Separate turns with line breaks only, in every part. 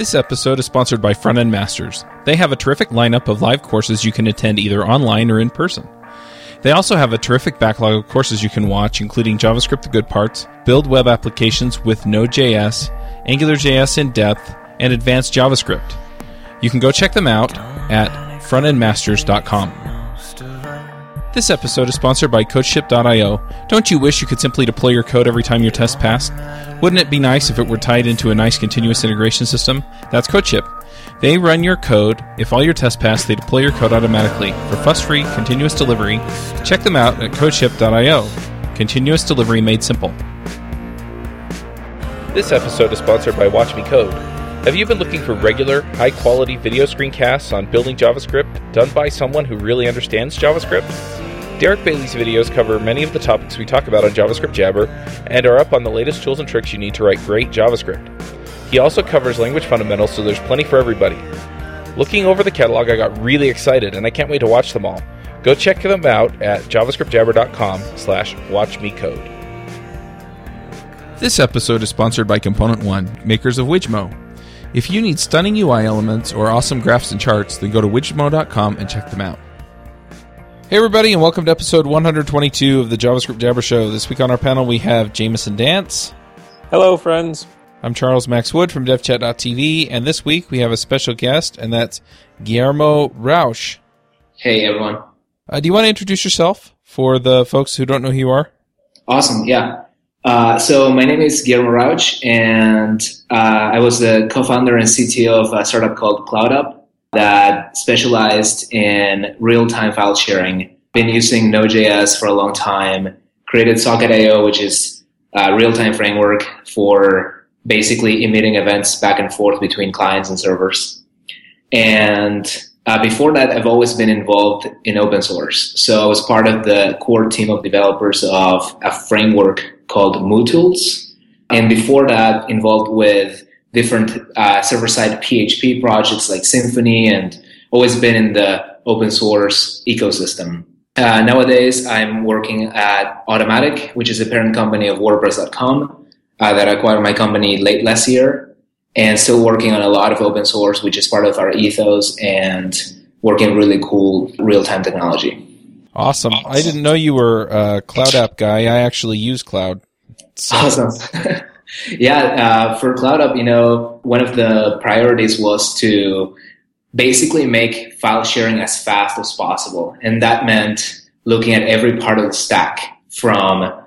This episode is sponsored by Front End Masters. They have a terrific lineup of live courses you can attend either online or in person. They also have a terrific backlog of courses you can watch, including JavaScript the good parts, build web applications with Node.js, AngularJS in depth, and advanced JavaScript. You can go check them out at frontendmasters.com. This episode is sponsored by CodeShip.io. Don't you wish you could simply deploy your code every time your test passed? Wouldn't it be nice if it were tied into a nice continuous integration system? That's CodeShip. They run your code. If all your tests pass, they deploy your code automatically for fuss-free continuous delivery. Check them out at CodeShip.io. Continuous delivery made simple. This episode is sponsored by Watch Me Code. Have you been looking for regular, high quality video screencasts on building JavaScript done by someone who really understands JavaScript? Derick Bailey's videos cover many of the topics we talk about on JavaScript Jabber and are up on the latest tools and tricks you need to write great JavaScript. He also covers language fundamentals, so there's plenty for everybody. Looking over the catalog, I got really excited, and I can't wait to watch them all. Go check them out at javascriptjabber.com slash watchmecode. This episode is sponsored by Component One, makers of Wijmo. If you need stunning UI elements or awesome graphs and charts, then go to wijmo.com and check them out. Hey, everybody, and welcome to episode 122 of the JavaScript Jabber Show. This week on our panel, we have Jamison Dance.
Hello, friends.
I'm Charles Max Wood from DevChat.tv, and this week we have a special guest, and that's Guillermo Rauch.
Hey, everyone.
Uh, do you want to introduce yourself for the folks who don't know who you are?
Awesome. Yeah. Uh, so my name is Guillermo Rauch, and uh, I was the co-founder and CTO of a startup called CloudUp that specialized in real-time file sharing. Been using Node.js for a long time. Created Socket.io, which is a real-time framework for basically emitting events back and forth between clients and servers. And uh, before that, I've always been involved in open source. So I was part of the core team of developers of a framework called MooTools. And before that, involved with different uh, server-side PHP projects like Symfony and always been in the open source ecosystem. Uh, nowadays, I'm working at Automattic, which is a parent company of WordPress.com uh, that acquired my company late last year and still working on a lot of open source, which is part of our ethos and working really cool real-time technology.
Awesome. I didn't know you were a CloudUp guy. I actually use Cloud.
So. Awesome. yeah, uh, for CloudUp, you know, one of the priorities was to basically make file sharing as fast as possible. And that meant looking at every part of the stack from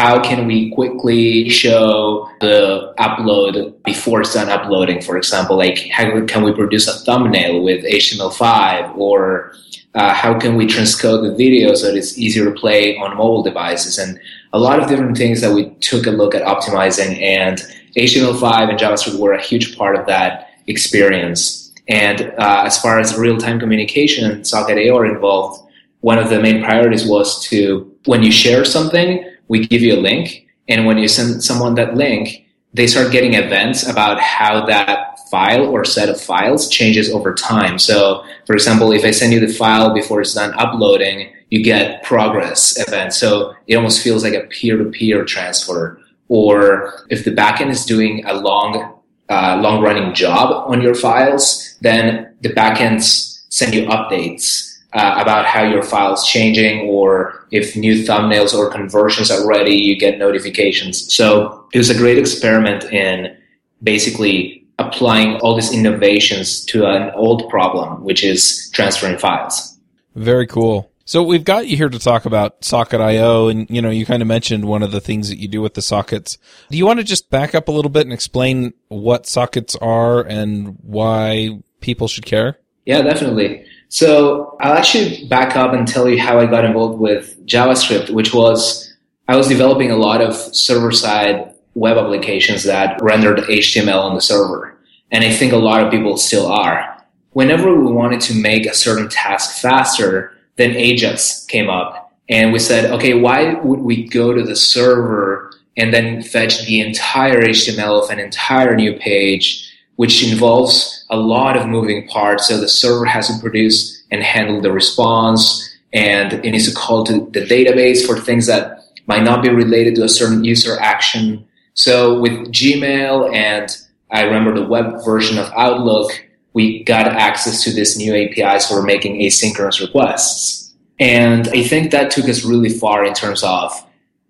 how can we quickly show the upload before it's done uploading, for example, like how can we produce a thumbnail with HTML5 or uh, how can we transcode the video so that it's easier to play on mobile devices and a lot of different things that we took a look at optimizing and HTML5 and JavaScript were a huge part of that experience. And uh, as far as real-time communication, and Socket.io are involved. One of the main priorities was to, when you share something, we give you a link. And when you send someone that link, they start getting events about how that file or set of files changes over time. So, for example, if I send you the file before it's done uploading, you get progress events. So it almost feels like a peer-to-peer transfer. Or if the backend is doing a long, uh, long-running job on your files, then the backends send you updates uh, about how your file's changing, or if new thumbnails or conversions are ready, you get notifications. So it was a great experiment in basically applying all these innovations to an old problem, which is transferring files.
Very cool. So we've got you here to talk about socket IO and you know you kind of mentioned one of the things that you do with the sockets. Do you want to just back up a little bit and explain what sockets are and why people should care?
Yeah, definitely. So I'll actually back up and tell you how I got involved with JavaScript, which was I was developing a lot of server-side web applications that rendered HTML on the server, and I think a lot of people still are. Whenever we wanted to make a certain task faster then Ajax came up and we said, okay, why would we go to the server and then fetch the entire HTML of an entire new page, which involves a lot of moving parts. So the server has to produce and handle the response and it needs to call to the database for things that might not be related to a certain user action. So with Gmail and I remember the web version of Outlook, we got access to this new APIs for making asynchronous requests. And I think that took us really far in terms of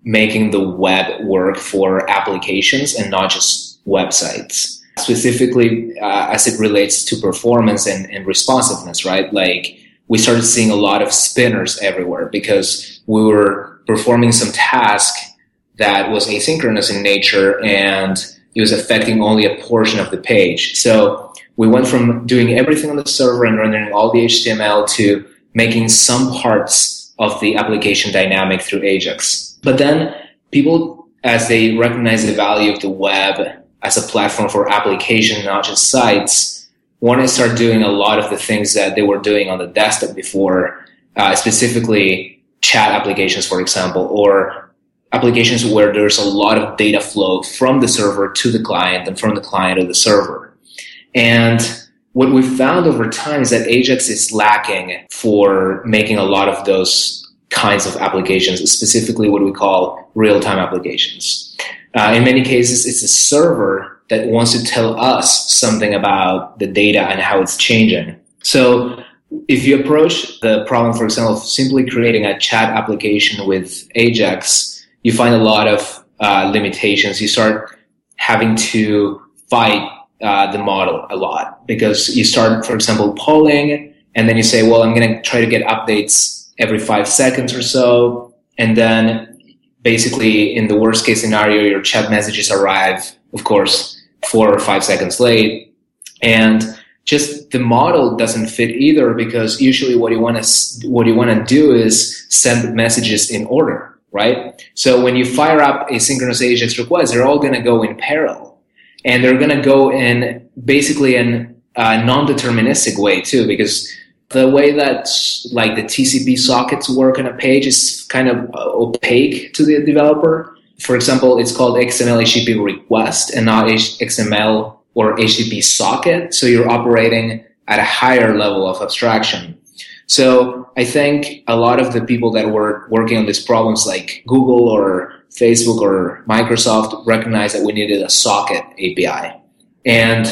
making the web work for applications and not just websites. Specifically, uh, as it relates to performance and, and responsiveness, right? Like we started seeing a lot of spinners everywhere because we were performing some task that was asynchronous in nature and it was affecting only a portion of the page. So we went from doing everything on the server and rendering all the HTML to making some parts of the application dynamic through Ajax. But then people, as they recognize the value of the web as a platform for application, not just sites, want to start doing a lot of the things that they were doing on the desktop before, uh, specifically chat applications, for example, or applications where there's a lot of data flow from the server to the client and from the client to the server. And what we've found over time is that Ajax is lacking for making a lot of those kinds of applications, specifically what we call real-time applications. Uh, in many cases, it's a server that wants to tell us something about the data and how it's changing. So if you approach the problem, for example, of simply creating a chat application with Ajax, you find a lot of uh, limitations. You start having to fight uh, the model a lot because you start, for example, polling, and then you say, well, I'm going to try to get updates every five seconds or so. And then basically in the worst case scenario, your chat messages arrive, of course, four or five seconds late. And just the model doesn't fit either because usually what you want to, what you want to do is send messages in order, right? So when you fire up a synchronous AJAX request, they're all going to go in parallel and they're going to go in basically a non-deterministic way too, because the way that like the TCP sockets work on a page is kind of uh, opaque to the developer. For example, it's called XML HTTP request and not XML or HTTP socket. So you're operating at a higher level of abstraction. So I think a lot of the people that were working on these problems like Google or Facebook or Microsoft recognized that we needed a socket API. And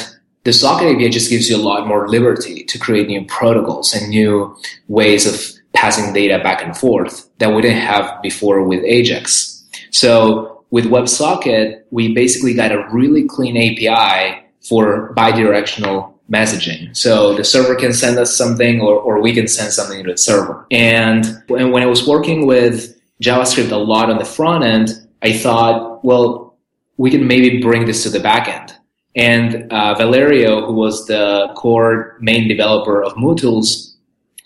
the socket API just gives you a lot more liberty to create new protocols and new ways of passing data back and forth that we didn't have before with Ajax. So with WebSocket, we basically got a really clean API for bidirectional messaging. So the server can send us something or, or we can send something to the server. And when I was working with JavaScript a lot on the front end, I thought, well, we can maybe bring this to the back end. And uh, Valerio, who was the core main developer of MooTools,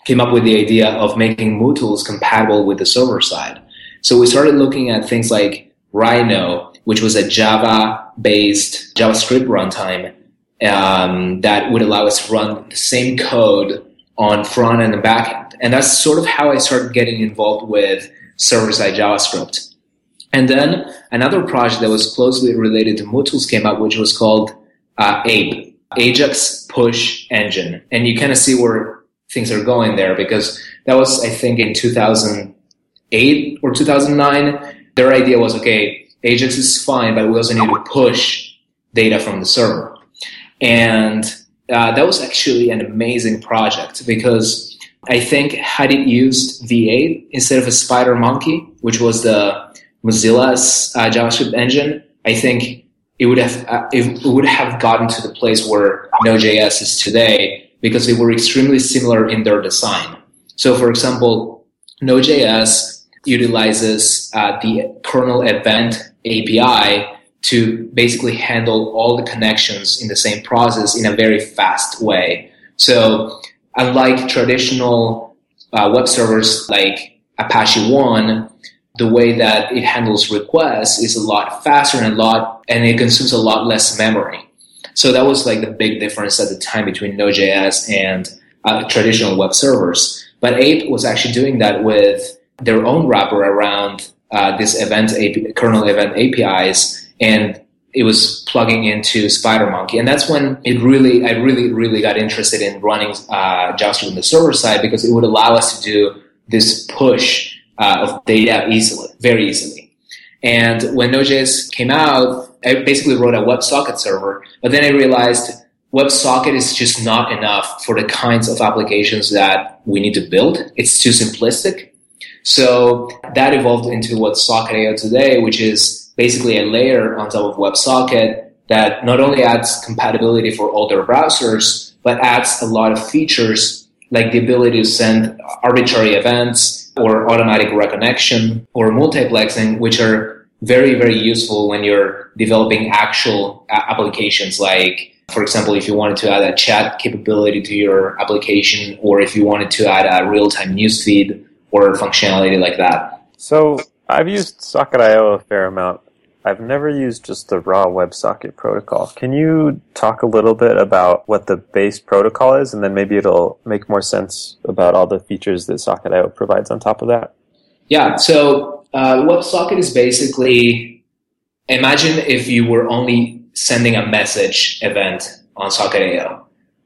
came up with the idea of making MooTools compatible with the server side. So we started looking at things like Rhino, which was a Java-based JavaScript runtime um, that would allow us to run the same code on front end and back end. And that's sort of how I started getting involved with server-side JavaScript. And then another project that was closely related to MooTools came up, which was called uh, Ape, Ajax Push Engine. And you kind of see where things are going there because that was, I think, in 2008 or 2009. Their idea was, okay, Ajax is fine, but we also need to push data from the server. And uh, that was actually an amazing project because I think had it used V8 instead of a SpiderMonkey, which was the Mozilla's uh, JavaScript engine, I think it would have uh, it would have gotten to the place where Node.js is today because they were extremely similar in their design. So, for example, Node.js utilizes uh, the kernel event API to basically handle all the connections in the same process in a very fast way. So, unlike traditional uh, web servers like Apache One, the way that it handles requests is a lot faster and a lot, and it consumes a lot less memory. So that was like the big difference at the time between Node.js and uh, traditional web servers. But Ape was actually doing that with their own wrapper around uh, this event AP, kernel event APIs, and it was plugging into SpiderMonkey, and that's when it really, I really, really got interested in running uh, JavaScript on the server side because it would allow us to do this push uh, of data easily, very easily. And when Node.js came out, I basically wrote a WebSocket server, but then I realized WebSocket is just not enough for the kinds of applications that we need to build. It's too simplistic. So that evolved into what Socket.io today, which is basically a layer on top of WebSocket that not only adds compatibility for older browsers, but adds a lot of features like the ability to send arbitrary events or automatic reconnection or multiplexing, which are very, very useful when you're developing actual uh, applications like for example, if you wanted to add a chat capability to your application, or if you wanted to add a real-time newsfeed or functionality like that.
So I've used Socket.io a fair amount. I've never used just the raw WebSocket protocol. Can you talk a little bit about what the base protocol is, and then maybe it'll make more sense about all the features that Socket.io provides on top of that?
Yeah. So uh, WebSocket is basically imagine if you were only sending a message event on Socket.io.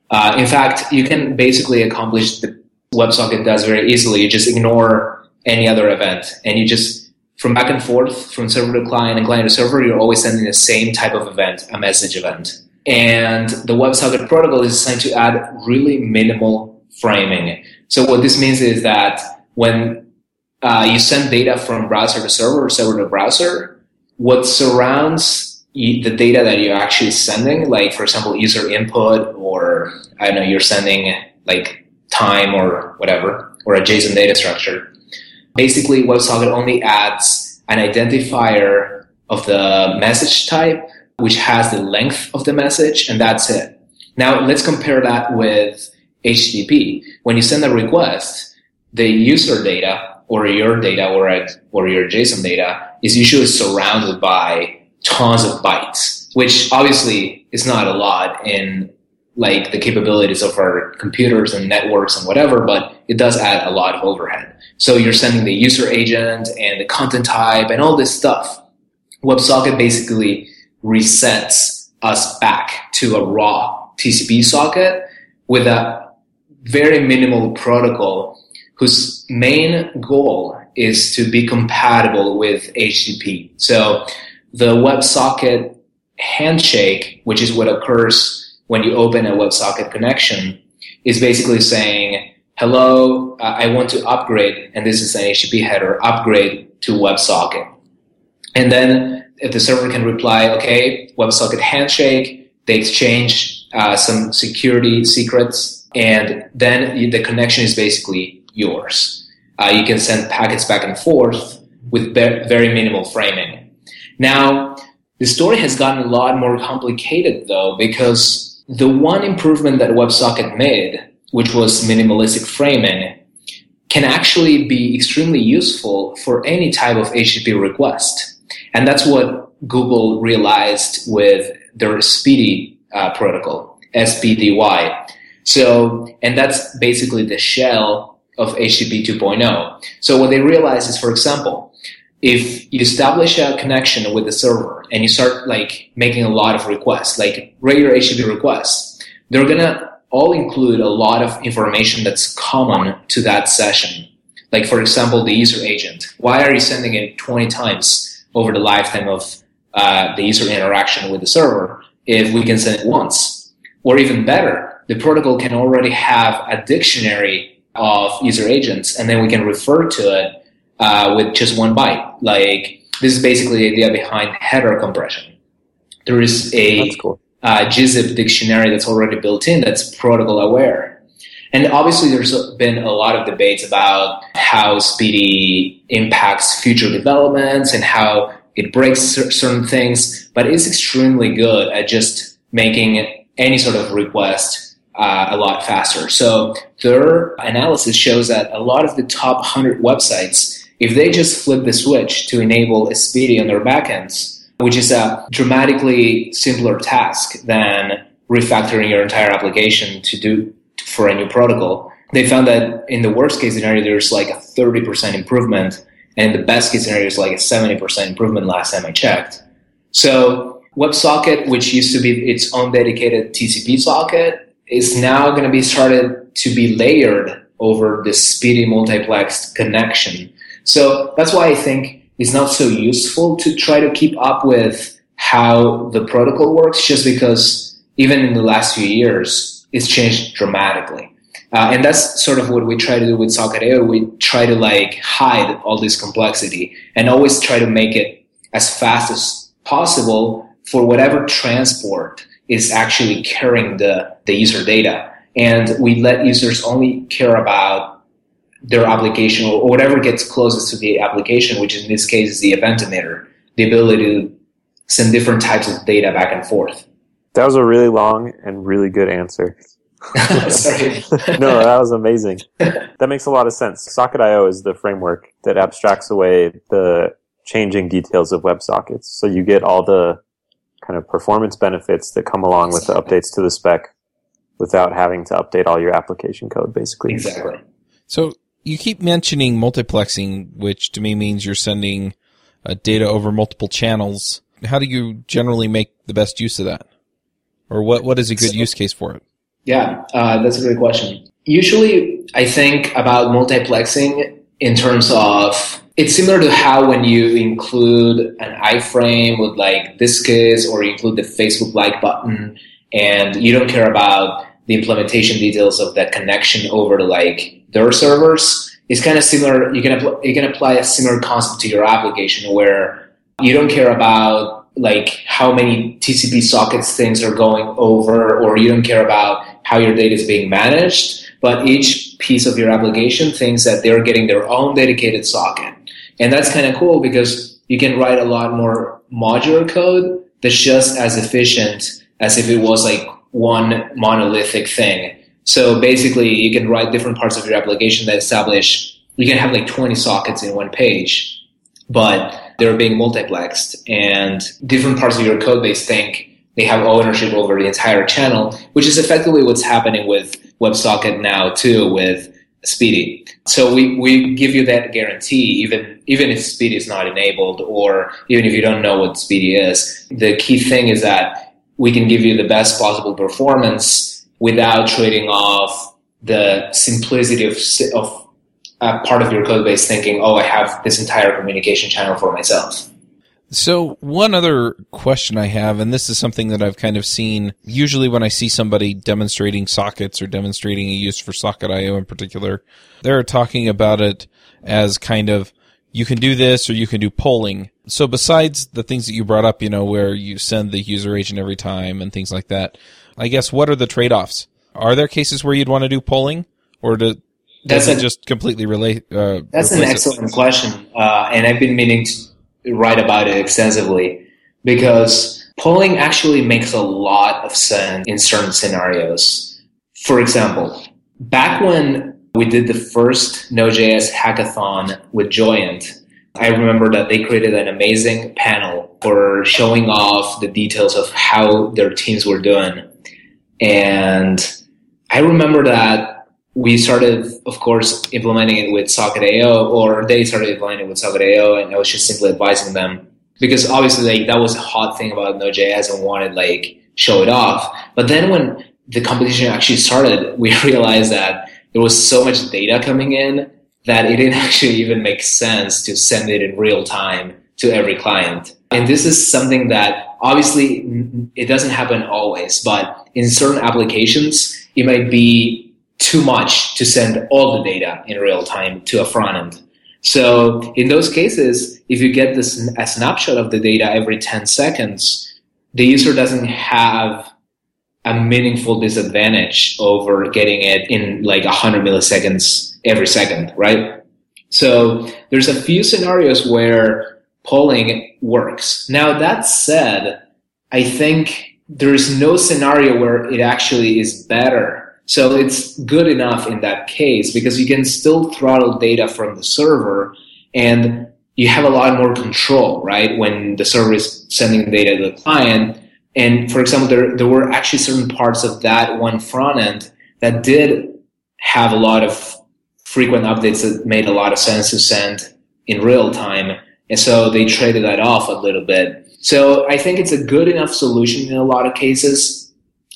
Uh, in fact, you can basically accomplish the WebSocket does very easily. You just ignore any other event and you just from back and forth from server to client and client to server, you're always sending the same type of event, a message event. And the WebSocket protocol is designed to add really minimal framing. So what this means is that when uh, you send data from browser to server or server to browser, what surrounds the data that you're actually sending, like for example, user input, or I don't know, you're sending like time or whatever, or a JSON data structure. Basically, WebSocket only adds an identifier of the message type, which has the length of the message, and that's it. Now, let's compare that with HTTP. When you send a request, the user data or your data or, a, or your JSON data is usually surrounded by tons of bytes, which obviously is not a lot in like the capabilities of our computers and networks and whatever, but it does add a lot of overhead. So you're sending the user agent and the content type and all this stuff. WebSocket basically resets us back to a raw TCP socket with a very minimal protocol whose main goal is to be compatible with HTTP. So the WebSocket handshake, which is what occurs when you open a WebSocket connection, is basically saying, hello, I want to upgrade, and this is an HTTP header, upgrade to WebSocket. And then if the server can reply, okay, WebSocket handshake, they exchange uh, some security secrets, and then the connection is basically yours. Uh, you can send packets back and forth with very minimal framing. Now, the story has gotten a lot more complicated though, because the one improvement that WebSocket made, which was minimalistic framing, can actually be extremely useful for any type of HTTP request. And that's what Google realized with their SPDY uh, protocol, SPDY. So, and that's basically the shell of HTTP 2.0. So what they realize is, for example, if you establish a connection with the server and you start like making a lot of requests, like regular HTTP requests, they're gonna all include a lot of information that's common to that session. Like for example, the user agent. Why are you sending it 20 times over the lifetime of uh, the user interaction with the server if we can send it once? Or even better, the protocol can already have a dictionary of user agents and then we can refer to it uh, with just one byte. Like this is basically the idea behind header compression. There is a cool. uh, gzip dictionary that's already built in that's protocol aware. And obviously, there's been a lot of debates about how SPDY impacts future developments and how it breaks certain things, but it's extremely good at just making any sort of request uh, a lot faster. So their analysis shows that a lot of the top 100 websites if they just flip the switch to enable SPDY on their backends, which is a dramatically simpler task than refactoring your entire application to do for a new protocol, they found that in the worst case scenario, there's like a 30% improvement. And in the best case scenario, there's like a 70% improvement last time I checked. So WebSocket, which used to be its own dedicated TCP socket, is now going to be started to be layered over this SPDY multiplexed connection so that's why I think it's not so useful to try to keep up with how the protocol works just because even in the last few years, it's changed dramatically. Uh, and that's sort of what we try to do with Socket.io. We try to like hide all this complexity and always try to make it as fast as possible for whatever transport is actually carrying the, the user data. And we let users only care about their application or whatever gets closest to the application, which in this case is the event emitter, the ability to send different types of data back and forth.
That was a really long and really good answer.
Sorry.
no, that was amazing. That makes a lot of sense. Socket.io is the framework that abstracts away the changing details of WebSockets. So you get all the kind of performance benefits that come along with the updates to the spec without having to update all your application code, basically.
Exactly.
So you keep mentioning multiplexing, which to me means you're sending uh, data over multiple channels. How do you generally make the best use of that? Or what, what is a good so, use case for it?
Yeah, uh, that's a great question. Usually I think about multiplexing in terms of it's similar to how when you include an iframe with like Disqus or you include the Facebook like button and you don't care about the implementation details of that connection over to like their servers. It's kind of similar. You can you can apply a similar concept to your application where you don't care about like how many TCP sockets things are going over, or you don't care about how your data is being managed. But each piece of your application thinks that they're getting their own dedicated socket, and that's kind of cool because you can write a lot more modular code that's just as efficient as if it was like one monolithic thing. So basically, you can write different parts of your application that establish, you can have like 20 sockets in one page, but they're being multiplexed and different parts of your code base think they have ownership over the entire channel, which is effectively what's happening with WebSocket now too with SPDY. So we, we give you that guarantee even even if SPDY is not enabled or even if you don't know what SPDY is. The key thing is that we can give you the best possible performance without trading off the simplicity of, of a part of your code base thinking, oh, I have this entire communication channel for myself.
So one other question I have, and this is something that I've kind of seen usually when I see somebody demonstrating sockets or demonstrating a use for Socket.io in particular, they're talking about it as kind of you can do this or you can do polling. So besides the things that you brought up, you know, where you send the user agent every time and things like that, I guess what are the trade-offs? Are there cases where you'd want to do polling, or do, does it just completely relate? Uh,
that's an excellent it? question, uh, and I've been meaning to write about it extensively because polling actually makes a lot of sense in certain scenarios. For example, back when we did the first Node.js hackathon with Joyent, I remember that they created an amazing panel for showing off the details of how their teams were doing. And I remember that we started, of course, implementing it with Socket.io, or they started implementing it with Socket.io, and I was just simply advising them because obviously, like that was a hot thing about Node.js and wanted like show it off. But then when the competition actually started, we realized that there was so much data coming in that it didn't actually even make sense to send it in real time to every client. And this is something that obviously it doesn't happen always, but in certain applications, it might be too much to send all the data in real time to a front end. So in those cases, if you get this a snapshot of the data every 10 seconds, the user doesn't have a meaningful disadvantage over getting it in like 100 milliseconds every second, right? So there's a few scenarios where polling works. Now that said, I think there is no scenario where it actually is better. So it's good enough in that case because you can still throttle data from the server and you have a lot more control, right? When the server is sending data to the client. And for example, there, there were actually certain parts of that one front end that did have a lot of frequent updates that made a lot of sense to send in real time. And so they traded that off a little bit. So I think it's a good enough solution in a lot of cases.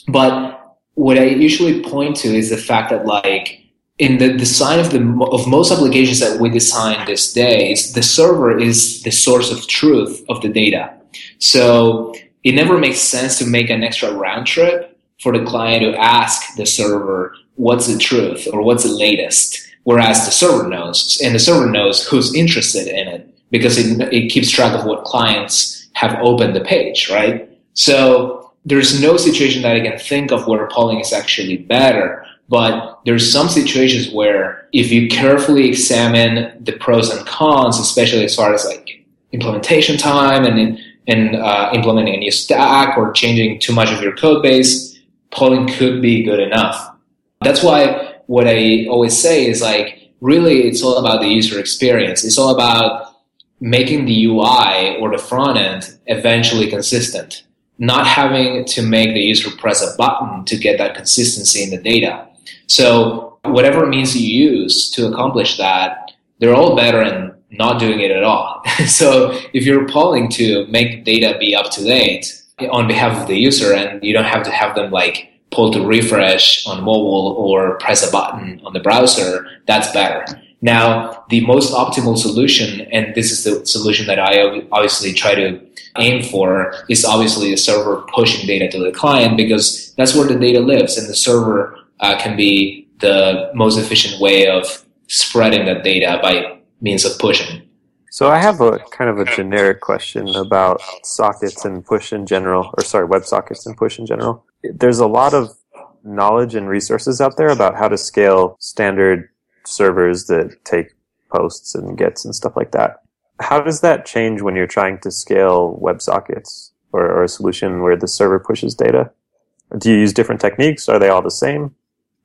But what I usually point to is the fact that like in the design of the of most applications that we design these days, the server is the source of truth of the data. So it never makes sense to make an extra round trip for the client to ask the server what's the truth or what's the latest. Whereas the server knows, and the server knows who's interested in it because it, it keeps track of what clients have opened the page, right? So there's no situation that I can think of where polling is actually better. But there's some situations where if you carefully examine the pros and cons, especially as far as like implementation time and and uh, implementing a new stack or changing too much of your code base, polling could be good enough. That's why what I always say is like, really, it's all about the user experience. It's all about making the UI or the front end eventually consistent, not having to make the user press a button to get that consistency in the data. So whatever means you use to accomplish that, they're all better than not doing it at all. so if you're polling to make data be up to date on behalf of the user and you don't have to have them like pull to refresh on mobile or press a button on the browser, that's better. Now, the most optimal solution, and this is the solution that I obviously try to aim for, is obviously the server pushing data to the client because that's where the data lives and the server uh, can be the most efficient way of spreading that data by means of pushing.
So I have a kind of a generic question about sockets and push in general, or sorry, WebSockets and push in general. There's a lot of knowledge and resources out there about how to scale standard servers that take posts and gets and stuff like that. How does that change when you're trying to scale WebSockets or, or a solution where the server pushes data? Do you use different techniques? Are they all the same?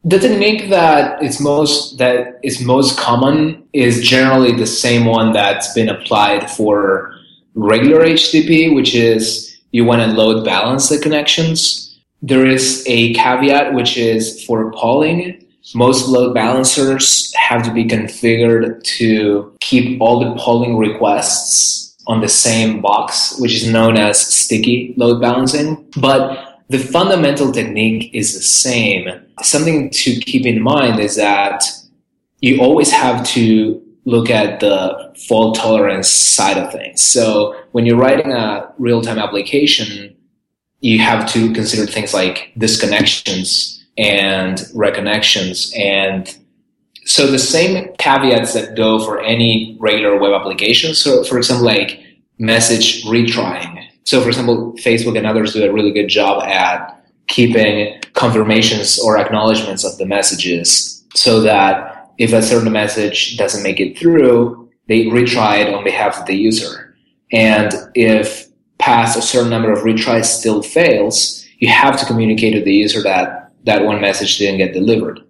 The technique that is most that is most common is generally the same one that's been applied for regular HTTP, which is you want to load balance the connections. There is a caveat which is for polling. Most load balancers have to be configured to keep all the polling requests on the same box, which is known as sticky load balancing. But the fundamental technique is the same. Something to keep in mind is that you always have to look at the fault tolerance side of things. So when you're writing a real time application, you have to consider things like disconnections and reconnections. And so the same caveats that go for any regular web application. So for example, like message retrying so, for example, Facebook and others do a really good job at keeping confirmations or acknowledgments of the messages so that if a certain message doesn't make it through, they retry it on behalf of the user. And if past a certain number of retries still fails, you have to communicate to the user that that one message didn't get delivered.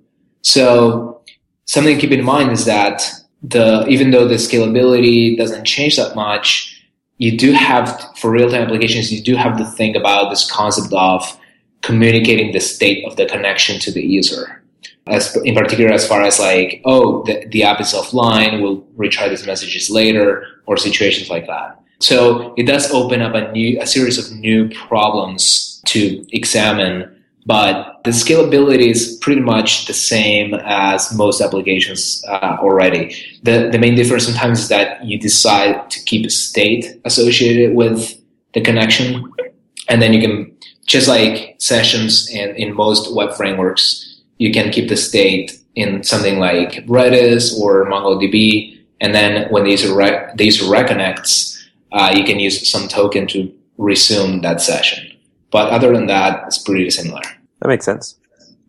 So something to keep in mind is that the even though the scalability doesn't change that much, you do have for real-time applications you do have to think about this concept of communicating the state of the connection to the user as in particular as far as like oh the, the app is offline we'll retry these messages later or situations like that so it does open up a new a series of new problems to examine but the scalability is pretty much the same as most applications uh, already. The, the main difference sometimes is that you decide to keep a state associated with the connection. And then you can, just like sessions and in most web frameworks, you can keep the state in something like Redis or MongoDB. And then when the user, rec- the user reconnects, uh, you can use some token to resume that session. But other than that, it's pretty similar.
That makes sense.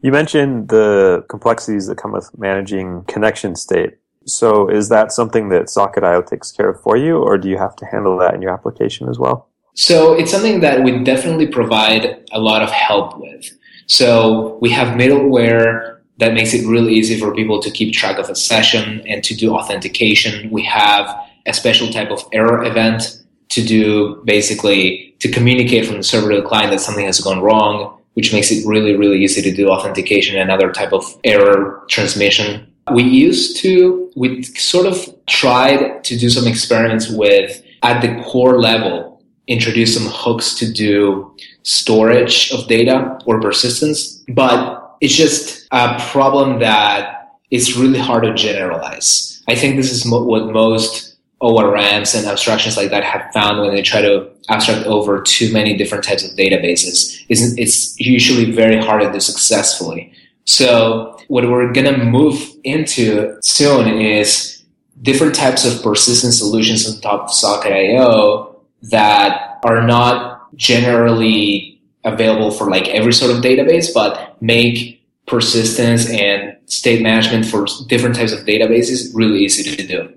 You mentioned the complexities that come with managing connection state. So is that something that Socket.io takes care of for you, or do you have to handle that in your application as well?
So it's something that we definitely provide a lot of help with. So we have middleware that makes it really easy for people to keep track of a session and to do authentication. We have a special type of error event to do basically to communicate from the server to the client that something has gone wrong which makes it really, really easy to do authentication and other type of error transmission. We used to, we sort of tried to do some experiments with at the core level, introduce some hooks to do storage of data or persistence, but it's just a problem that it's really hard to generalize. I think this is mo- what most ORMs and abstractions like that have found when they try to abstract over too many different types of databases. It's, it's usually very hard to do successfully. So what we're going to move into soon is different types of persistent solutions on top of Socket.io that are not generally available for like every sort of database, but make persistence and state management for different types of databases really easy to do.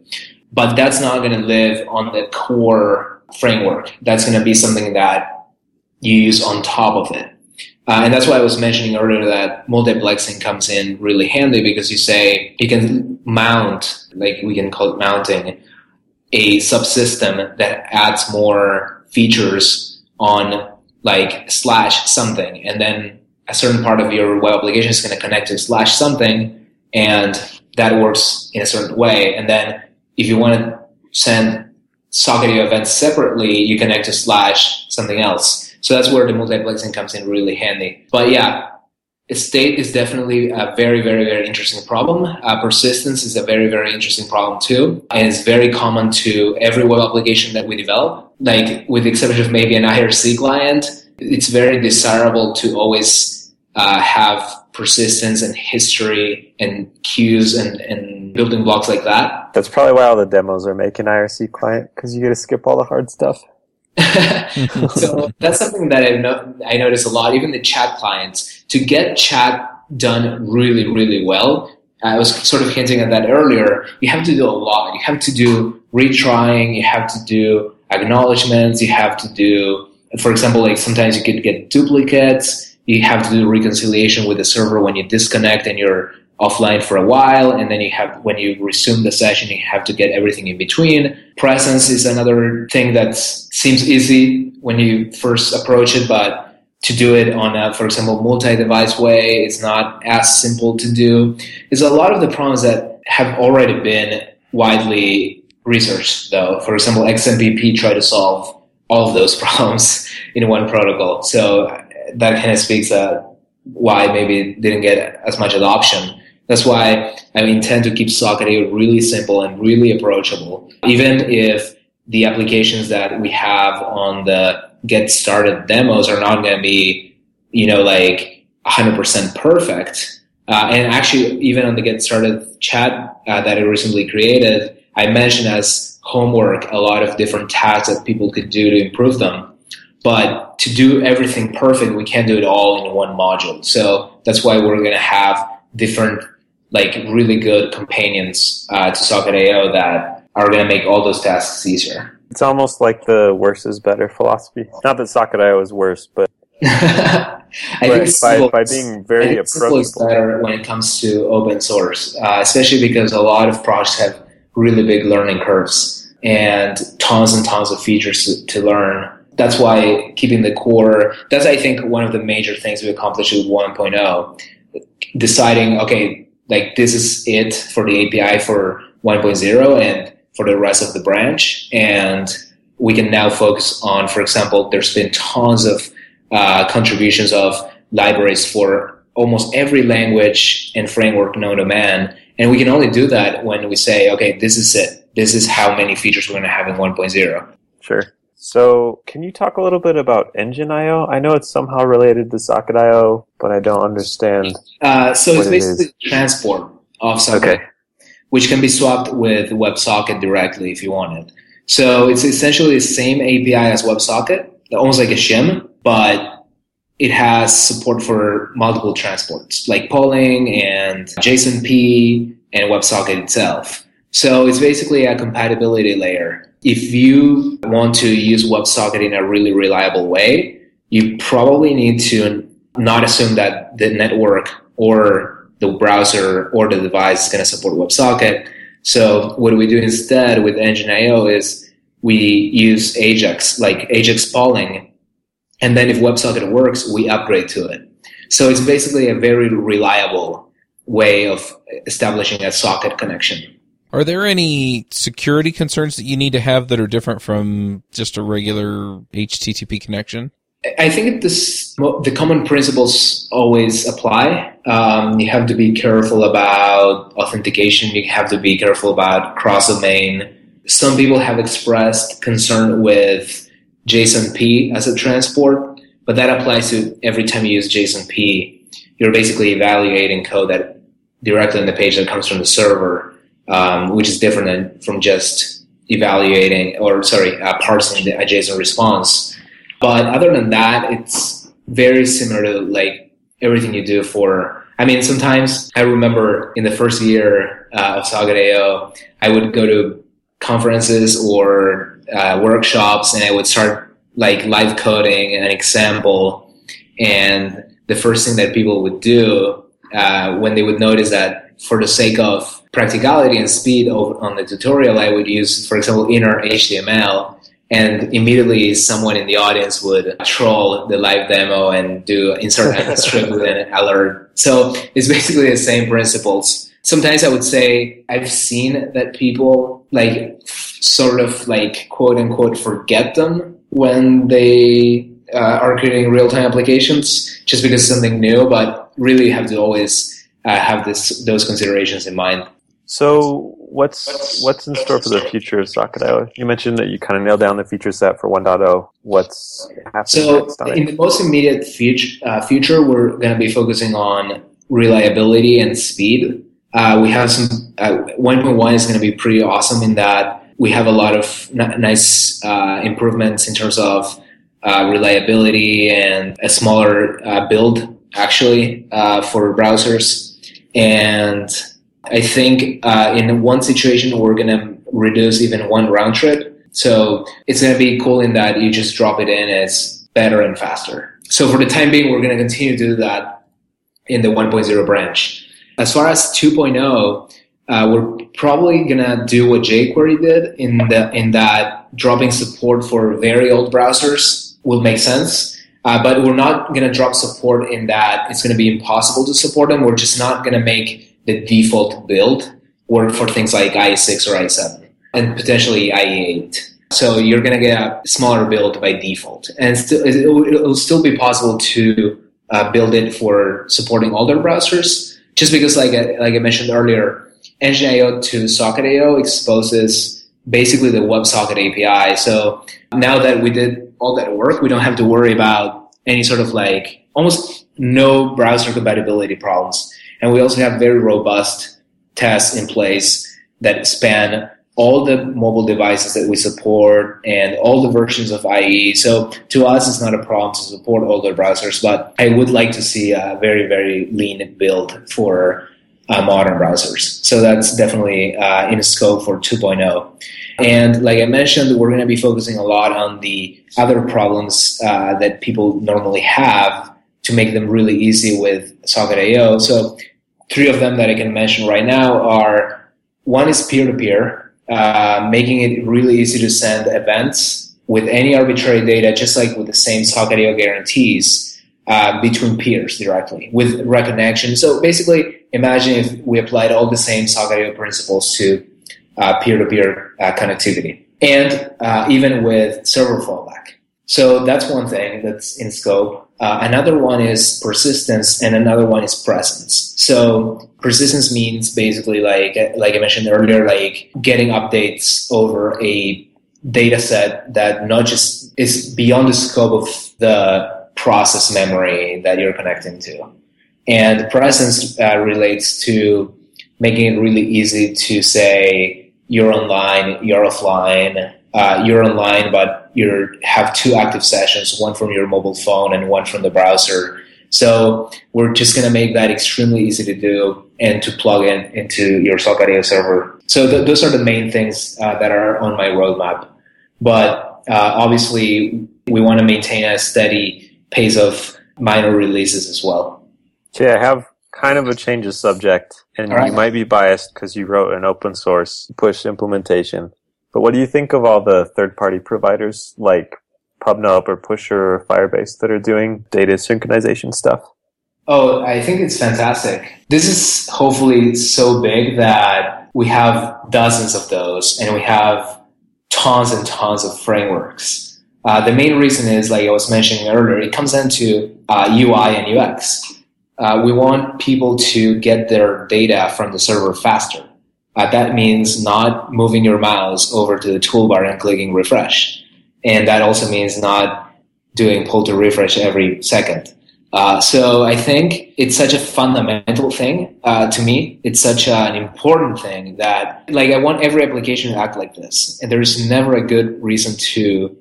But that's not going to live on the core framework. That's going to be something that you use on top of it. Uh, and that's why I was mentioning earlier that multiplexing comes in really handy because you say you can mount, like we can call it mounting, a subsystem that adds more features on like slash something. And then a certain part of your web application is going to connect to slash something and that works in a certain way. And then if you want to send socket events separately, you connect to slash something else. So that's where the multiplexing comes in really handy. But yeah, state is definitely a very, very, very interesting problem. Uh, persistence is a very, very interesting problem too. And it's very common to every web application that we develop. Like with the exception of maybe an IRC client, it's very desirable to always uh, have persistence and history and queues and, and building blocks like that.
That's probably why all the demos are making IRC client because you get to skip all the hard stuff.
so that's something that I, no- I notice a lot. Even the chat clients to get chat done really, really well. I was sort of hinting at that earlier. You have to do a lot. You have to do retrying. You have to do acknowledgments. You have to do, for example, like sometimes you could get duplicates. You have to do reconciliation with the server when you disconnect and you're offline for a while and then you have when you resume the session you have to get everything in between. Presence is another thing that seems easy when you first approach it but to do it on a for example multi-device way it's not as simple to do. There's a lot of the problems that have already been widely researched though. For example xmpp tried to solve all of those problems in one protocol. So that kind of speaks uh, why maybe didn't get as much adoption that's why I intend to keep Socket.io really simple and really approachable. Even if the applications that we have on the get started demos are not going to be, you know, like 100% perfect. Uh, and actually, even on the get started chat uh, that I recently created, I mentioned as homework a lot of different tasks that people could do to improve them. But to do everything perfect, we can't do it all in one module. So that's why we're going to have different like really good companions uh, to Socket.io that are going to make all those tasks easier.
It's almost like the worse is better philosophy. Not that Socket.io is worse, but
I think
by, by being very
I think simple is
approachable.
better when it comes to open source, uh, especially because a lot of projects have really big learning curves and tons and tons of features to, to learn. That's why keeping the core, that's I think one of the major things we accomplished with 1.0. Deciding, okay, like this is it for the API for 1.0 and for the rest of the branch. And we can now focus on, for example, there's been tons of uh, contributions of libraries for almost every language and framework known to man. And we can only do that when we say, okay, this is it. This is how many features we're going to have in 1.0.
Sure. So, can you talk a little bit about Engine IO? I know it's somehow related to Socket IO, but I don't understand.
Uh, so it's basically transport of socket,
Okay.
which can be swapped with WebSocket directly if you want it. So it's essentially the same API as WebSocket, almost like a shim, but it has support for multiple transports like polling and JSONP and WebSocket itself. So it's basically a compatibility layer. If you want to use WebSocket in a really reliable way, you probably need to not assume that the network or the browser or the device is going to support WebSocket. So what we do instead with Engine.io is we use Ajax, like Ajax polling, and then if WebSocket works, we upgrade to it. So it's basically a very reliable way of establishing a socket connection.
Are there any security concerns that you need to have that are different from just a regular HTTP connection?
I think this the common principles always apply. Um, you have to be careful about authentication. You have to be careful about cross-domain some people have expressed concern with JSONP as a transport, but that applies to every time you use JSONP. You're basically evaluating code that directly on the page that comes from the server, um, which is different than from just evaluating or sorry, uh, parsing the JSON response. But other than that, it's very similar to like everything you do for. I mean, sometimes I remember in the first year uh, of Socket.io, I would go to conferences or uh, workshops and I would start like live coding an example. And the first thing that people would do uh, when they would notice that for the sake of practicality and speed on the tutorial, I would use, for example, inner HTML and immediately someone in the audience would troll the live demo and do insert script with an alert. So it's basically the same principles. Sometimes I would say I've seen that people like sort of like quote unquote forget them when they uh, are creating real time applications just because it's something new, but really have to always uh, have this those considerations in mind.
So what's what's in store for the future of Socket.io? You mentioned that you kind of nailed down the feature set for 1.0. What's happening
so in the most immediate future, uh, future we're going to be focusing on reliability and speed. Uh, we have some uh, 1.1 is going to be pretty awesome in that we have a lot of n- nice uh, improvements in terms of uh, reliability and a smaller uh, build actually for browsers and I think uh, in one situation we're to reduce even one round trip. So it's to be cool in that you just drop it in. It's better and faster. So for the time being, we're to continue to do that in the 1.0 branch. As far as 2.0, uh, we're probably gonna do what jQuery did in the in that dropping support for very old browsers will make sense. Uh, but we're not gonna drop support in that it's gonna be impossible to support them. We're just not gonna make the default build work for things like IE6 or IE7 and potentially IE8. So you're going to get a smaller build by default, and it will still be possible to uh, build it for supporting older browsers. Just because, like I, like I mentioned earlier, Engine.io to Socket.io exposes basically the WebSocket API. So now that we did all that work, we don't have to worry about any sort of like almost no browser compatibility problems. And we also have very robust tests in place that span all the mobile devices that we support and all the versions of IE. So to us, it's not a problem to support older browsers, but I would like to see a very, very lean build for uh, modern browsers. So that's definitely uh, in scope for 2.0. And like I mentioned, we're going to be focusing a lot on the other problems uh, that people normally have to make them really easy with Socket.io. So three of them that I can mention right now are one is peer to peer, making it really easy to send events with any arbitrary data, just like with the same Socket.io guarantees. Uh, between peers directly with reconnection. So basically, imagine if we applied all the same Socket.io principles to uh, peer-to-peer uh, connectivity, and uh, even with server fallback. So that's one thing that's in scope. Uh, another one is persistence, and another one is presence. So persistence means basically like like I mentioned earlier, like getting updates over a data set that not just is beyond the scope of the process memory that you're connecting to. And presence uh, relates to making it really easy to say you're online, you're offline, uh, you're online, but you have two active sessions, one from your mobile phone and one from the browser. So we're just going to make that extremely easy to do and to plug in into your Socket.io server. So th- those are the main things uh, that are on my roadmap. But uh, obviously, we want to maintain a steady pace of minor releases as well.
Okay, I have kind of a change of subject, and right. you might be biased because you wrote an open source push implementation. But what do you think of all the third party providers like PubNub or Pusher or Firebase that are doing data synchronization stuff?
Oh, I think it's fantastic. This is hopefully so big that we have dozens of those and we have tons and tons of frameworks. Uh, the main reason is, like I was mentioning earlier, it comes down to uh, UI and UX. Uh, we want people to get their data from the server faster. Uh, that means not moving your mouse over to the toolbar and clicking refresh. And that also means not doing pull to refresh every second. Uh, so I think it's such a fundamental thing uh, to me. It's such an important thing that, like, I want every application to act like this. And there's never a good reason to,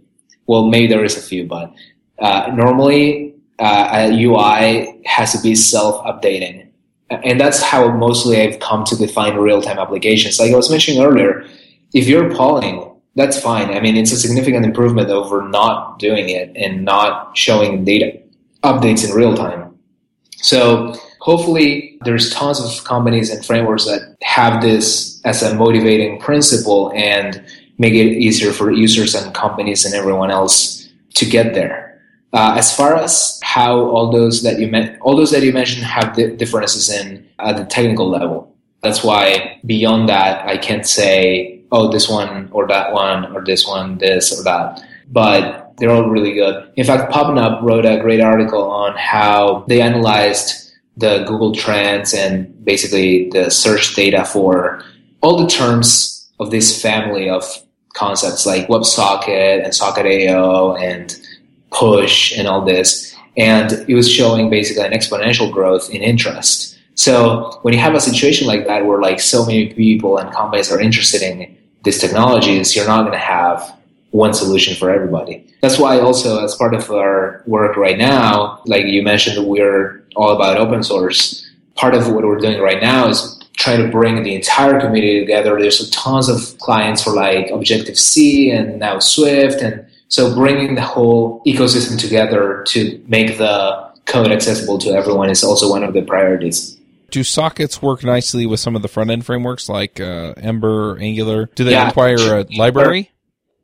well, maybe there is a few, but uh, normally uh, a UI has to be self-updating. And that's how mostly I've come to define real-time applications. Like I was mentioning earlier, if you're polling, that's fine. I mean, it's a significant improvement over not doing it and not showing data updates in real time. So hopefully there's tons of companies and frameworks that have this as a motivating principle and make it easier for users and companies and everyone else to get there. Uh, as far as how all those that you all those that you mentioned have di- differences in at the technical level. That's why beyond that, I can't say, oh, this one or that one or this one, this or that. But they're all really good. In fact, PubNub wrote a great article on how they analyzed the Google Trends and basically the search data for all the terms of this family of concepts like WebSocket and Socket.io and push and all this. And it was showing basically an exponential growth in interest. So when you have a situation like that where like so many people and companies are interested in these technologies, you're not going to have one solution for everybody. That's why also as part of our work right now, like you mentioned, we're all about open source. Part of what we're doing right now is trying to bring the entire community together. There's tons of clients for like Objective C and now Swift. And so bringing the whole ecosystem together to make the code accessible to everyone is also one of the priorities.
Do sockets work nicely with some of the front end frameworks like uh, Ember, Angular? Do they yeah. require a library?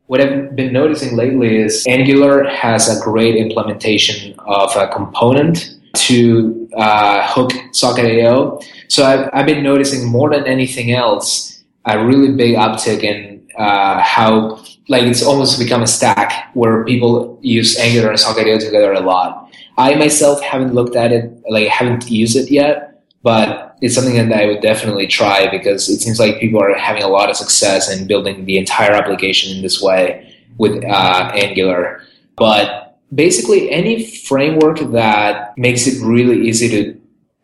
what I've been noticing lately is Angular has a great implementation of a component to uh, hook Socket.io. So I've, I've, been noticing more than anything else a really big uptick in uh, how like it's almost become a stack where people use Angular and Socket.io together a lot. I myself haven't looked at it, like haven't used it yet, but it's something that I would definitely try because it seems like people are having a lot of success in building the entire application in this way with uh, Angular. But basically, any framework that makes it really easy to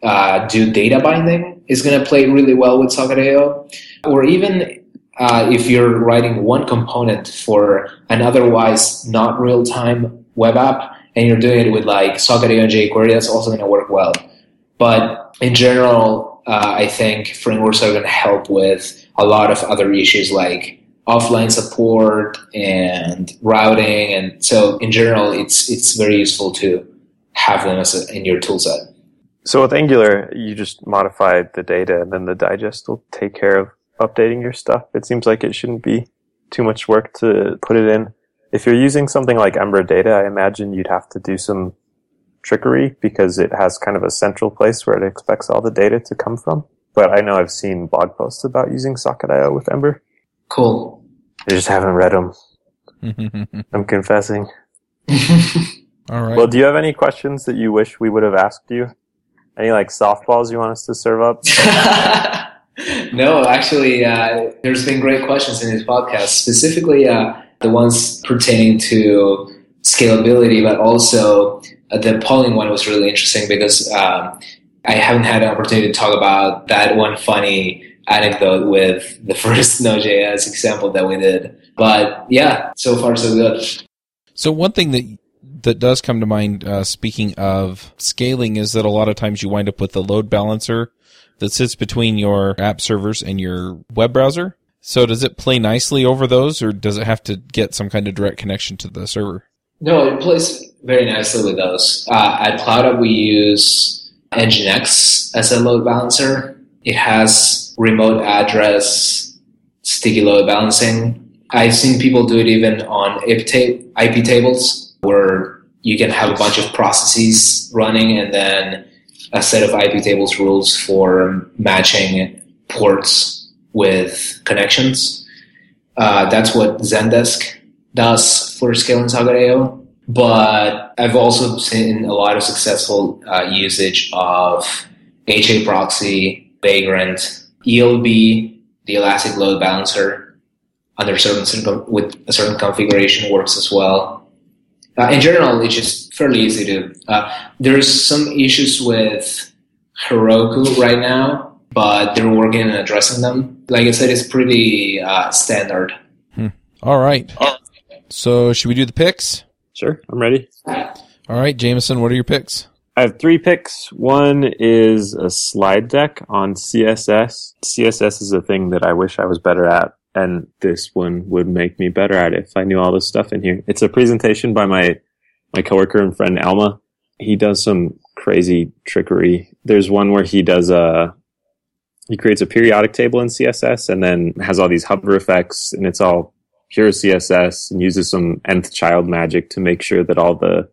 uh, do data binding is going to play really well with Socket.io. Or even uh, if you're writing one component for an otherwise not real time web app and you're doing it with like Socket.io and jQuery, that's also going to work well. But in general, uh, I think frameworks are going to help with a lot of other issues like offline support and routing. And so in general, it's, it's very useful to have them as a, in your toolset.
So with Angular, you just modify the data and then the digest will take care of updating your stuff. It seems like it shouldn't be too much work to put it in. If you're using something like Ember Data, I imagine you'd have to do some trickery because it has kind of a central place where it expects all the data to come from. But I know I've seen blog posts about using Socket.io with Ember.
Cool.
I just haven't read them. I'm confessing.
all right.
Well, do you have any questions that you wish we would have asked you? Any like softballs you want us to serve up?
no, actually, uh, there's been great questions in this podcast, specifically uh, the ones pertaining to scalability, but also uh, the polling one was really interesting because um, I haven't had an opportunity to talk about that one funny anecdote with the first Node.js example that we did. But yeah, so far so good.
So one thing that that does come to mind, uh, speaking of scaling, is that a lot of times you wind up with a load balancer that sits between your app servers and your web browser. So does it play nicely over those, or does it have to get some kind of direct connection to the server?
No, it plays very nicely with those. Uh, at CloudUp, we use Nginx as a load balancer. It has remote address, sticky load balancing. I've seen people do it even on IP tables where you can have a bunch of processes running and then a set of IP tables rules for matching ports with connections. Uh, that's what Zendesk does for scaling Socket.io. But I've also seen a lot of successful uh, usage of HA proxy, Vagrant, ELB, the elastic load balancer under certain with a certain configuration works as well. Uh, in general, it's just fairly easy to. Uh, there's some issues with Heroku right now, but they're working on addressing them. Like I said, it's pretty uh, standard.
Hmm. All right. So, should we do the picks?
Sure, I'm ready.
All right, Jameson, what are your picks?
I have three picks. One is a slide deck on CSS. CSS is a thing that I wish I was better at, and this one would make me better at it if I knew all this stuff in here. It's a presentation by my my coworker and friend Alma. He does some crazy trickery. There's one where he does a he creates a periodic table in CSS and then has all these hover effects, and it's all pure CSS and uses some nth child magic to make sure that all the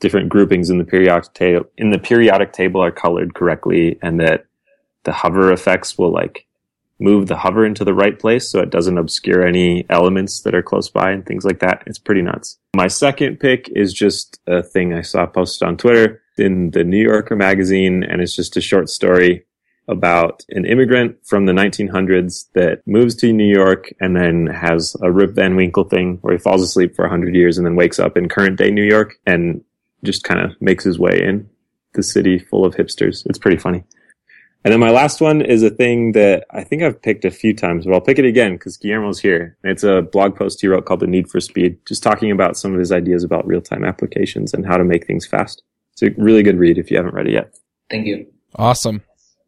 different groupings in the periodic table in the periodic table are colored correctly and that the hover effects will like move the hover into the right place so it doesn't obscure any elements that are close by and things like that. It's pretty nuts. My second pick is just a thing I saw posted on Twitter in the New Yorker magazine and it's just a short story about an immigrant from the 1900s that moves to New York and then has a Rip Van Winkle thing where he falls asleep for 100 years and then wakes up in current day New York and just kind of makes his way in the city full of hipsters. It's pretty funny. And then my last one is a thing that I think I've picked a few times, but I'll pick it again because Guillermo's here. It's a blog post he wrote called The Need for Speed, just talking about some of his ideas about real time applications and how to make things fast. It's a really good read if you haven't read it yet.
Thank you.
Awesome.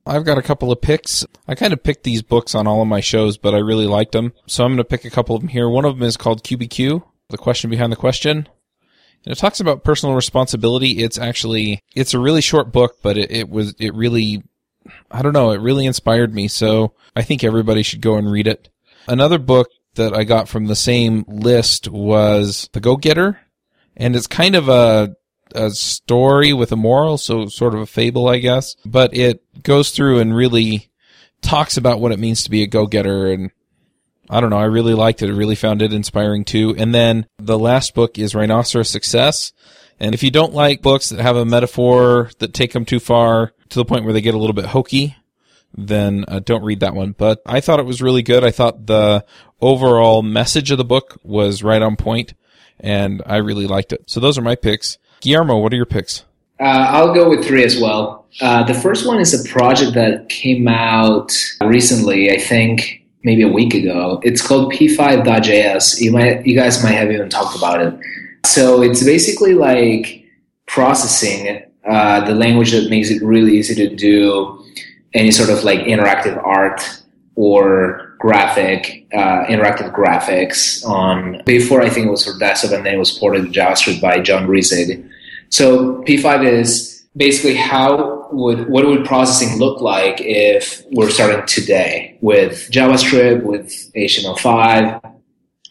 I've got a couple of picks. I kind of picked these books on all of my shows, but I really liked them. So I'm going to pick a couple of them here. One of them is called QBQ, The Question Behind the Question. And it talks about personal responsibility. It's actually, it's a really short book, but it, it was, it really, I don't know, it really inspired me. So I think everybody should go and read it. Another book that I got from the same list was The Go Getter. And it's kind of a, a story with a moral, so sort of a fable, I guess. But it goes through and really talks about what it means to be a go-getter and I don't know. I really liked it. I really found it inspiring too. And then the last book is Rhinoceros Success. And if you don't like books that have a metaphor that take them too far to the point where they get a little bit hokey, then uh, don't read that one. But I thought it was really good. I thought the overall message of the book was right on point and I really liked it. So those are my picks. Guillermo, what are your picks?
Uh, I'll go with three as well. Uh, the first one is a project that came out recently, I think maybe a week ago. It's called P5.js. You might, you guys might have even talked about it. So it's basically like processing uh, the language that makes it really easy to do any sort of like interactive art or graphic, uh, interactive graphics on before I think it was for desktop and then it was ported to JavaScript by John Resig. So P5 is basically how would what would processing look like if we're starting today with JavaScript, with HTML5,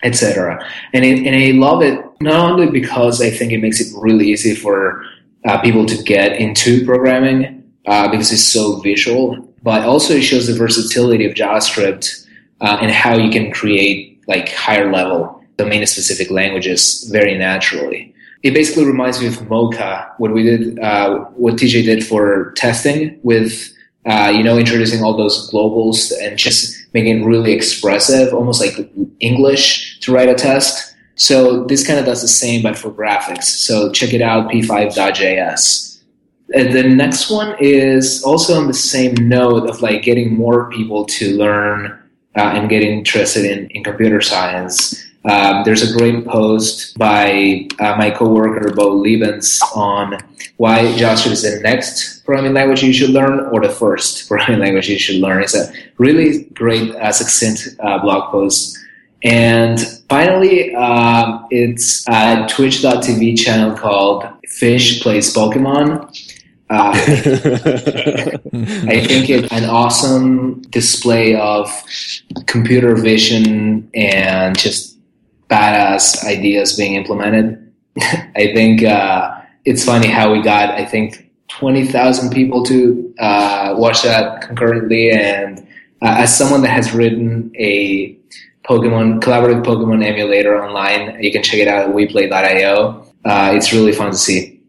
etc. And it, and I love it not only because I think it makes it really easy for uh, people to get into programming uh, because it's so visual, but also it shows the versatility of JavaScript uh, and how you can create like higher level domain specific languages very naturally it basically reminds me of Mocha, what we did, uh, what TJ did for testing with, uh, you know, introducing all those globals and just making it really expressive, almost like English to write a test. So this kind of does the same, but for graphics. So check it out, p5.js. And the next one is also on the same note of like getting more people to learn uh, and get interested in, in computer science. Um, there's a great post by uh, my coworker Bo Liebens on why JavaScript is the next programming language you should learn or the first programming language you should learn. It's a really great, uh, succinct uh, blog post. And finally, um, it's a twitch.tv channel called Fish Plays Pokemon. Uh, I think it's an awesome display of computer vision and just badass ideas being implemented. I think uh, it's funny how we got, I think, 20,000 people to uh, watch that concurrently. And uh, as someone that has written a Pokemon, collaborative Pokemon emulator online, you can check it out at weplay.io. Uh, it's really fun to see.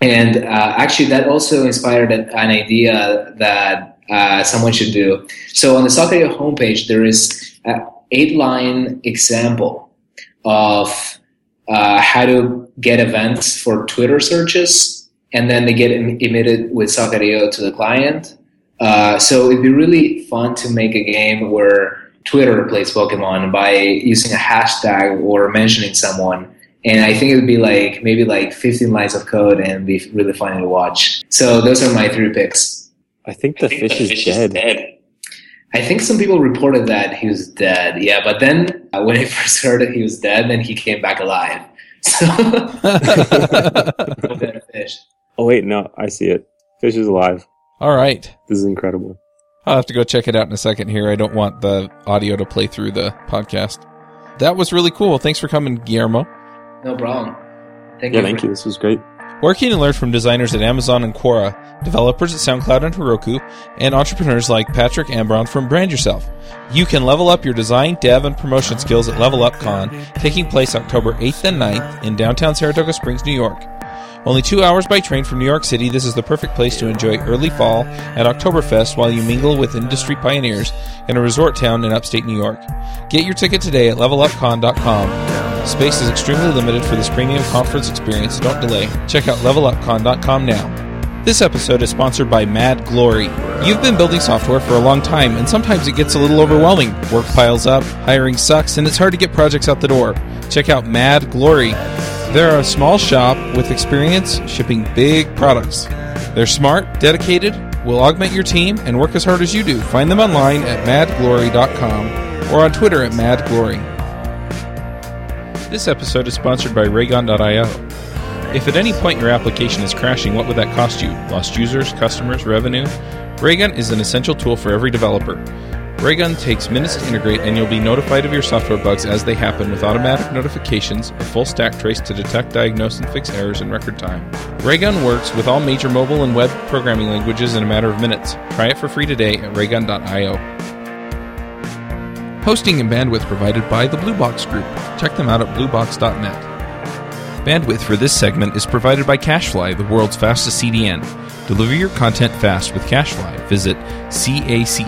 And uh, actually, that also inspired an idea that uh, someone should do. So on the Socket.io homepage, there is an eight line example of uh, how to get events for Twitter searches, and then they get em- emitted with Socket.io to the client. Uh, so it'd be really fun to make a game where Twitter plays Pokemon by using a hashtag or mentioning someone. And I think it would be like maybe like 15 lines of code and be really fun to watch. So those are my three picks.
I think the, I think fish, the is, fish dead. is, dead.
I think some people reported that he was dead. Yeah, but then uh, when I first heard that he was dead, then he came back alive. So
fish. Oh wait, no, I see it. Fish is alive.
All right.
This is incredible.
I'll have to go check it out in a second here. I don't want the audio to play through the podcast. That was really cool. Thanks for coming, Guillermo.
No problem.
Thank yeah, you. thank you. This was great.
Working and learn from designers at Amazon and Quora, developers at SoundCloud and Heroku, and entrepreneurs like Patrick Ambron from Brand Yourself. You can level up your design, dev, and promotion skills at Level Up Con, taking place October 8th and 9th in downtown Saratoga Springs, New York. Only two hours by train from New York City, this is the perfect place to enjoy early fall at Oktoberfest while you mingle with industry pioneers in a resort town in upstate New York. Get your ticket today at levelupcon.com. Space is extremely limited for this premium conference experience, don't delay. Check out levelupcon.com now. This episode is sponsored by Mad Glory. You've been building software for a long time, and sometimes it gets a little overwhelming. Work piles up, hiring sucks, and it's hard to get projects out the door. Check out Mad Glory. They're a small shop with experience shipping big products. They're smart, dedicated, will augment your team, and work as hard as you do. Find them online at madglory.com or on Twitter at madglory. This episode is sponsored by Raygun.io. If at any point your application is crashing, what would that cost you? Lost users, customers, revenue? Raygun is an essential tool for every developer. Raygun takes minutes to integrate, and you'll be notified of your software bugs as they happen with automatic notifications, a full stack trace to detect, diagnose, and fix errors in record time. Raygun works with all major mobile and web programming languages in a matter of minutes. Try it for free today at raygun.io. Hosting and bandwidth provided by the Blue Box Group. Check them out at bluebox.net. Bandwidth for this segment is provided by CacheFly, the world's fastest CDN. Deliver your content fast with CacheFly. Visit C-A-C-H-E-F-L-Y.com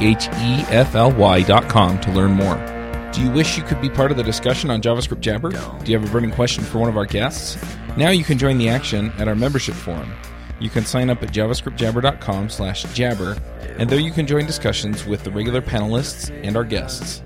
to learn more. Do you wish you could be part of the discussion on JavaScript Jabber? Do you have a burning question for one of our guests? Now you can join the action at our membership forum. You can sign up at javascriptjabber.com slash jabber, and there you can join discussions with the regular panelists and our guests.